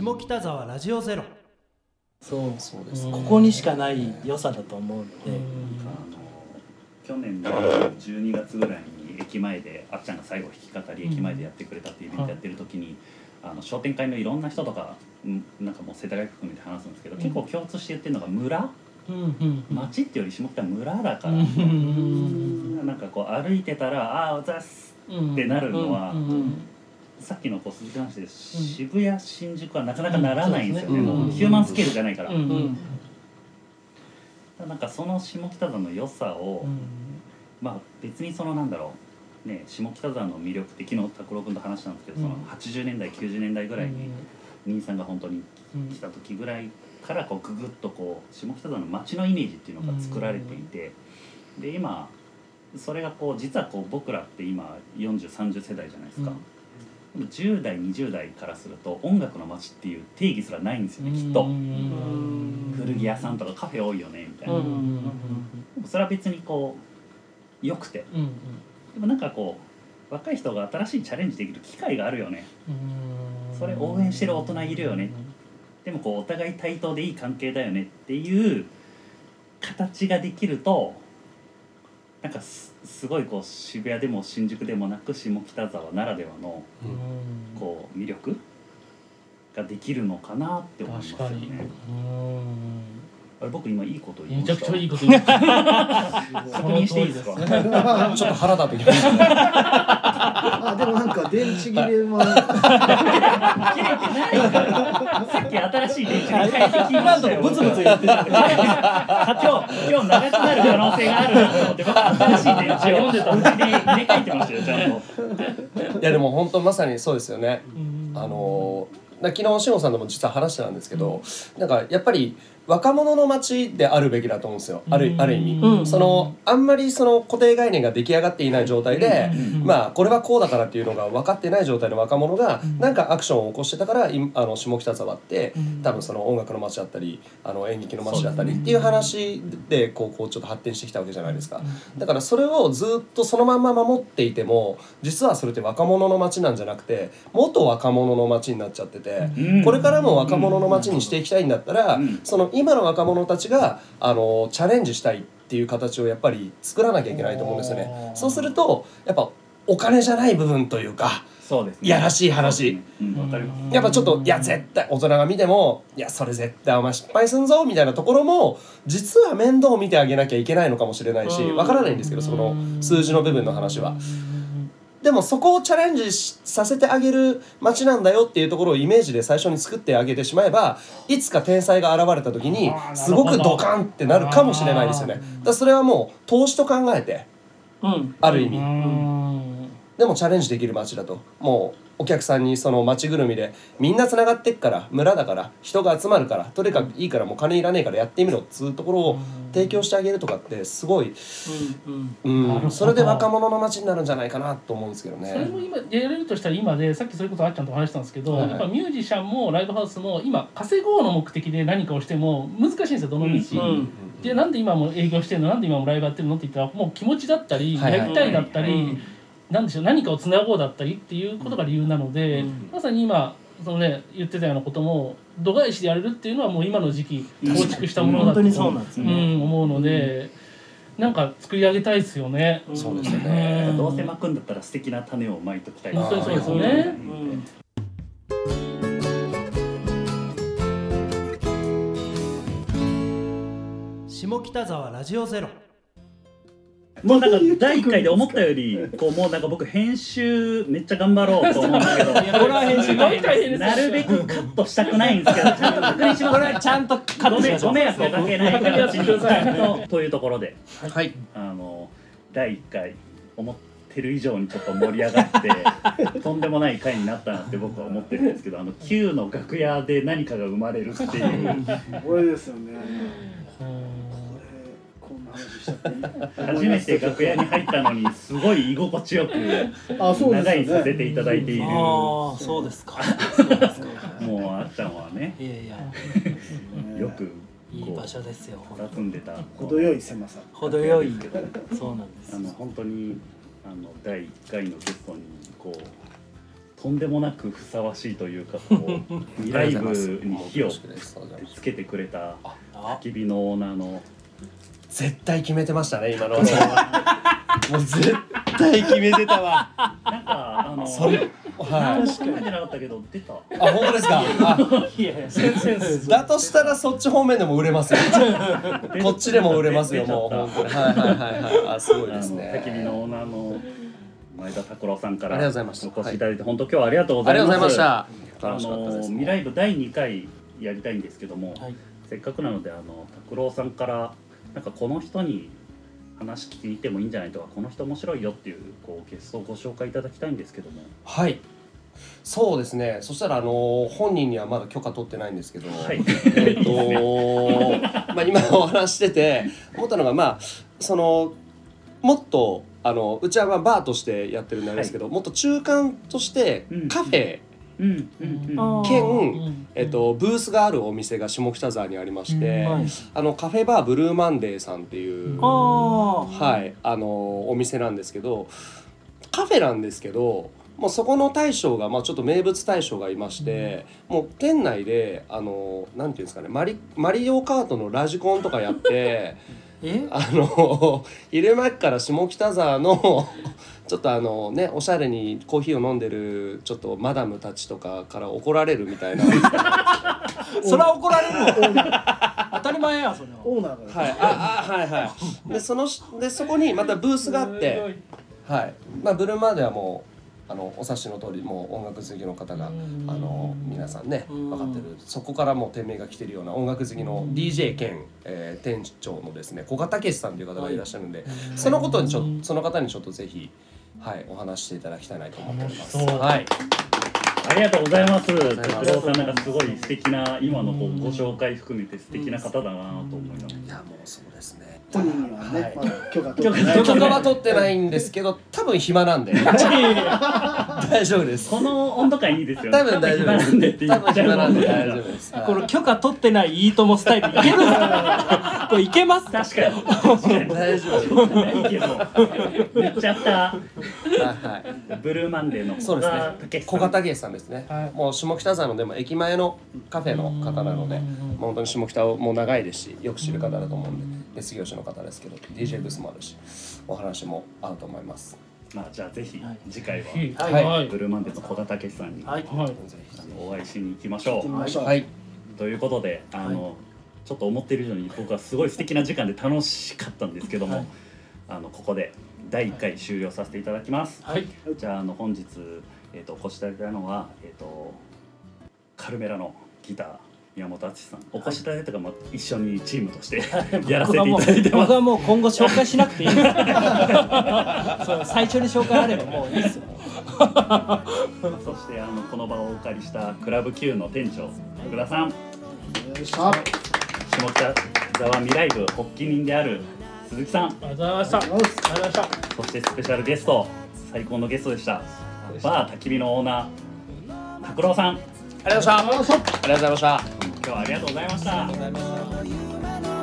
下北沢ラジオゼロ。そうそうです。ここにしかない良さだと思うので、あの去年の12月ぐらいに駅前であっちゃんが最後弾き語り駅前でやってくれたっていうイベントやってる時に、あの商店会のいろんな人とかうんなんかもう世田谷区含めて話すんですけど、結構共通して言ってるのが村？町っていうより下北村だから、うん。なんかこう歩いてたら「ああおざっすうんってなるのはうんうんさっきのこう鈴木の話で渋谷新宿はなかなかならないんですよね、ヒューマンスケールじゃないから、うん。うん。なんかその下北沢の良さを、まあ別にそのなんだろうね下北沢の魅力って昨日拓郎君と話したんですけど、うん。その80年代90年代ぐらいに兄さんが本当にうん来た時ぐらいからこうググッとこう下北沢の街のイメージっていうのが作られていて、で今それがこう実はこう僕らって今4030世代じゃないですか、10代20代からすると音楽の街っていう定義すらないんですよね、きっと。古着屋さんとかカフェ多いよねみたいな、それは別にこう良くて。でもなんかこう若い人が新しいチャレンジできる機会があるよね。うん。それ応援してる大人いるよね。でもこうお互い対等でいい関係だよねっていう形ができるとなんかすすごいこう渋谷でも新宿でもなく下北沢ならではのうん。こう魅力ができるのかなって思いますよね。うんあれ僕今いいこと言いめちゃくちゃいいこと言って 確認していいですか？ちょっと腹立ってきました。ねあでもなんか電池切れは切れてないから。さっき新しい電池に変えてきましたよ。ブツブツ言ってた。今日今日長くなる可能性があるなと思って。僕新しい電池をうちで入れ替えてましたよちゃんと。いやでも本当まさにそうですよね。うんあのな昨日志乃さんとも実は話してたんですけど、なんかやっぱり若者の街であるべきだと思うんですよ。あるある意味、うん。そのあんまりその固定概念が出来上がっていない状態で、うん。まあこれはこうだからっていうのが分かってない状態の若者がうん。なんかアクションを起こしてたからいあの下北沢ってうん。多分その音楽の街だったりあの演劇の街だったりっていう話でこうこうちょっと発展してきたわけじゃないですか。だからそれをずっとそのまんま守っていても実はそれって若者の街なんじゃなくて元若者の街になっちゃってて、うん。これからも若者の街にしていきたいんだったら、うん。その今の若者たちがあのチャレンジしたいっていう形をやっぱり作らなきゃいけないと思うんですよね。そうするとやっぱお金じゃない部分というかそうですね。いやらしい話。やっぱちょっといや絶対大人が見てもいやそれ絶対お前失敗すんぞみたいなところも実は面倒を見てあげなきゃいけないのかもしれないしわからないんですけどその数字の部分の話は。でもそこをチャレンジしさせてあげる街なんだよっていうところをイメージで最初に作ってあげてしまえばいつか天才が現れた時にすごくドカンってなるかもしれないですよね。だそれはもう投資と考えてうん。ある意味。うん。でもチャレンジできる街だと。もうお客さんにその街ぐるみでみんなつながってっから村だから人が集まるからとにかくいいからもう金いらねえからやってみろっつうところを提供してあげるとかってすごい、うんうん。それで若者の街になるんじゃないかなと思うんですけどそれもね。今やれるとしたら今でさっきそれこそあっちゃんと話したんですけど、はい。はいやっぱミュージシャンもライブハウスも今稼ごうの目的で何かをしても難しいんですよどの道、うんでなんで今も営業してるのなんで今もライブやってるのって言ったらもう気持ちだったり、はいはい。やりたいだったり、うんなんでしょう何かをつなごうだったりっていうことが理由なので、うん。まさに今そのね言ってたようなことも度外視でやれるっていうのはもう今の時期構築したものだと本当にそうなんですうね、ん、思うので、なんか作り上げたいですよね。そうですよね。うん。どうせ巻くんだったら素敵な種をまいときたい本当にそうですよね。うん。下北沢ラジオゼロもうなんか第1回で思ったよりこうもうなんか僕編集めっちゃ頑張ろうと思うんだけどこれは編集大変ですなるべくカットしたくないんですけどちゃんと確認しますこれはちゃんとカッごめんトしましょうご迷惑をかけない。形にとというところではいあの第1回思ってる以上にちょっと盛り上がって とんでもない回になったなって僕は思ってるんですけどあの Q の楽屋で何かが生まれるっていう。これですよね話しちゃって。いい初めて楽屋に入ったのにすごい居心地よく あそうです長いよねさせていただいている。ああそうですか。もうあっちゃんはね。いやいや。よくいい場所ですよ住んでた程よい狭さ程よいそうなんですあの本当にあの第1回のゲストにこうとんでもなくふさわしいというかこう未来部に火をつけてくれたあ。焚き火のオーナーの絶対決めてましたね今の。は もう絶対決めてたわ。なんかあのそれはい。何も考えてなかったけど出た。あ本当ですか？あいやいやセンセンスだとしたらそっち方面でも売れますよ。こっちでも売れますよもう本当に。はいはいはいはい。あ すごいですあのね焚き火のオーナーの前田拓郎さんからありがとうございました。お越しいただいて、本当今日はありがとうございありがとうごます。ざい。ましたあのです未来部第2回やりたいんですけども、はい。せっかくなのであの拓郎さんからなんかこの人に話聞きに行ってもいいんじゃないとかこの人面白いよっていうこうゲストをご紹介いただきたいんですけども。はい。そうですね。そしたらあの本人にはまだ許可取ってないんですけど、はい。えっと まあ今お話してて思ったのがまあそのもっとあのうちはまあバーとしてやってるんですけど、もっと中間としてうんカフェ、うん兼うんえっと、ブースがあるお店が下北沢にありまして、はい。あのカフェバーブルーマンデーさんっていう、ああはい、あのお店なんですけどカフェなんですけどもうそこの大将が、まあ、ちょっと名物大将がいまして、もう店内であのなんていうんですかねマリマリオカートのラジコンとかやって え？あの 昼間から下北沢の ちょっとあのねおしゃれにコーヒーを飲んでるちょっとマダムたちとかから怒られるみたいな。それは怒られるわ。当たり前やそれは。オーナーが。はい、ああはいはい。でそのでそこにまたブースがあって、はい。まあ、ブルーマーではもうあのお察しの通りもう音楽好きの方がうんあの皆さんねうん。分かってる。そこからもう店名が来てるような音楽好きの DJ 兼、えー店長のですね古賀武さんという方がい。らっしゃるんで、そのことにちょその方にちょっとぜひ、はい、お話ししていただきたいなと思っております。はい、ありがとうございます。ありがとうございます。拓郎さんなんかすごい素敵な今のこうご紹介含めて素敵な方だなと思います。いやもうそうですね。本人にはね、はい。まだ許可取ってない許可は取ってないんですけど多分暇なんで。大丈夫です。この温度感いいですよね。多分大丈夫です。多分暇なんで大丈夫です。これ許可取ってないいいともスタイルいけるんですかこれいけます？か確かに確かに大丈夫です。ないけど言っちゃったはいはい。ブルーマンデーのそうですね。小小型芸さんですね。はいもう下北沢のでも駅前のカフェの方なので、本当に下北をもう長いですし、よく知る方だと思うんで、別業種の方ですけど、DJ ブースもあるし、お話も合うと思います。まあじゃあぜひはい次回ははいはいブルーマンデーの小田武さんにはいあのお会いしに行きましょう。はい。う。ということであのちょっと思ってる以上に僕はすごい素敵な時間で楽しかったんですけどもはい。あのここで第1回終了させていただきます。はい。じゃああの本日、えー、とお越しいただいたのは、えー、とカルメラのギター宮本敦さん。お越しいただいたか、まあ、一緒にチームとして やらせていただいてます。僕はもう今後紹介しなくていいです。最初に紹介あればもういいですよ。そしてあのこの場をお借りしたクラブ Q の店長福田さん。よいしょ。下北沢未来部発起人である鈴木さんありがとうございましたありがとうございましたそしてスペシャルゲスト最高のゲストでしたバー焚き火のオーナー拓郎さんありがとうございました。ありがとうございました。今日はありがとうございました夢の続き